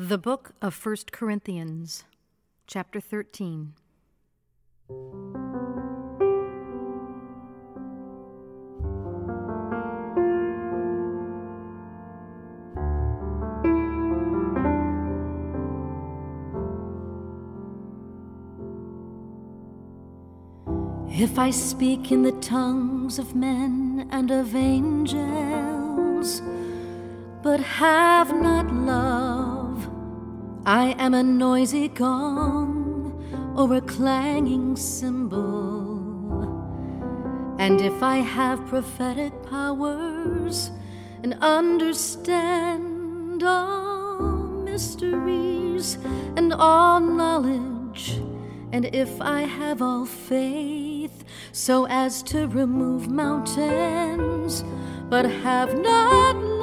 The Book of First Corinthians, Chapter 13. If I speak in the tongues of men and of angels, but have not love, I am a noisy gong or a clanging cymbal. And if I have prophetic powers and understand all mysteries and all knowledge, and if I have all faith so as to remove mountains, but have not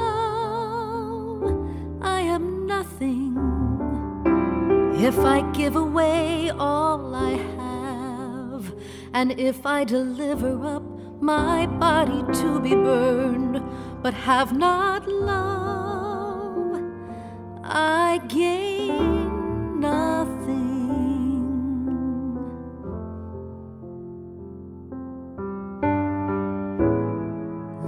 If I give away all I have, and if I deliver up my body to be burned, but have not love, I gain nothing.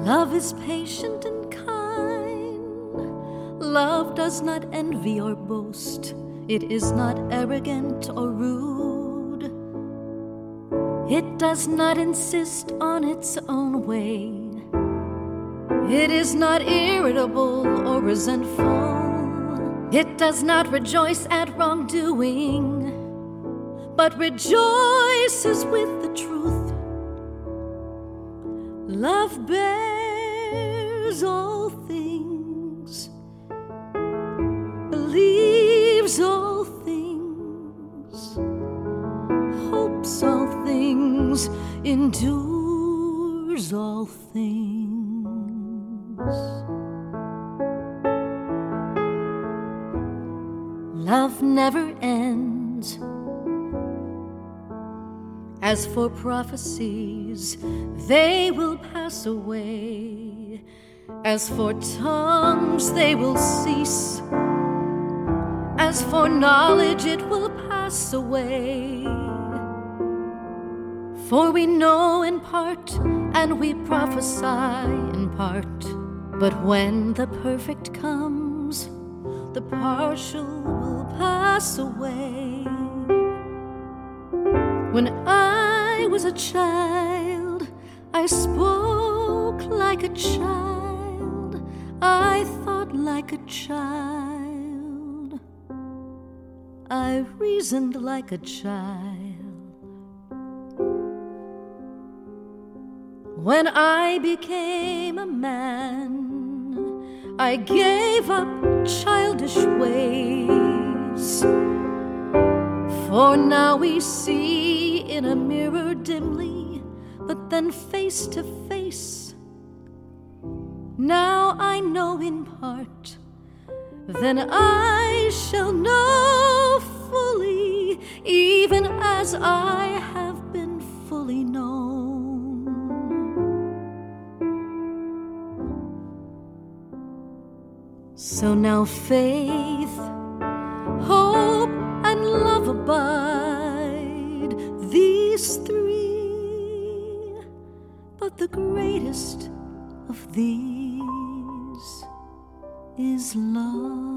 Love is patient and kind. Love does not envy or boast. It is not arrogant or rude. It does not insist on its own way. It is not irritable or resentful. It does not rejoice at wrongdoing, but rejoices with the truth. Love bears all things, endures all things. Love never ends. As for prophecies, they will pass away. As for tongues, they will cease. As for knowledge, it will pass away. For we know in part, and we prophesy in part. But when the perfect comes, the partial will pass away. When I was a child, I spoke like a child, I thought like a child, I reasoned like a child. When I became a man, I gave up childish ways. For now we see in a mirror dimly, but then face to face. Now I know in part, then I shall know fully, even as I have So now faith, hope, and love abide, these three, but the greatest of these is love.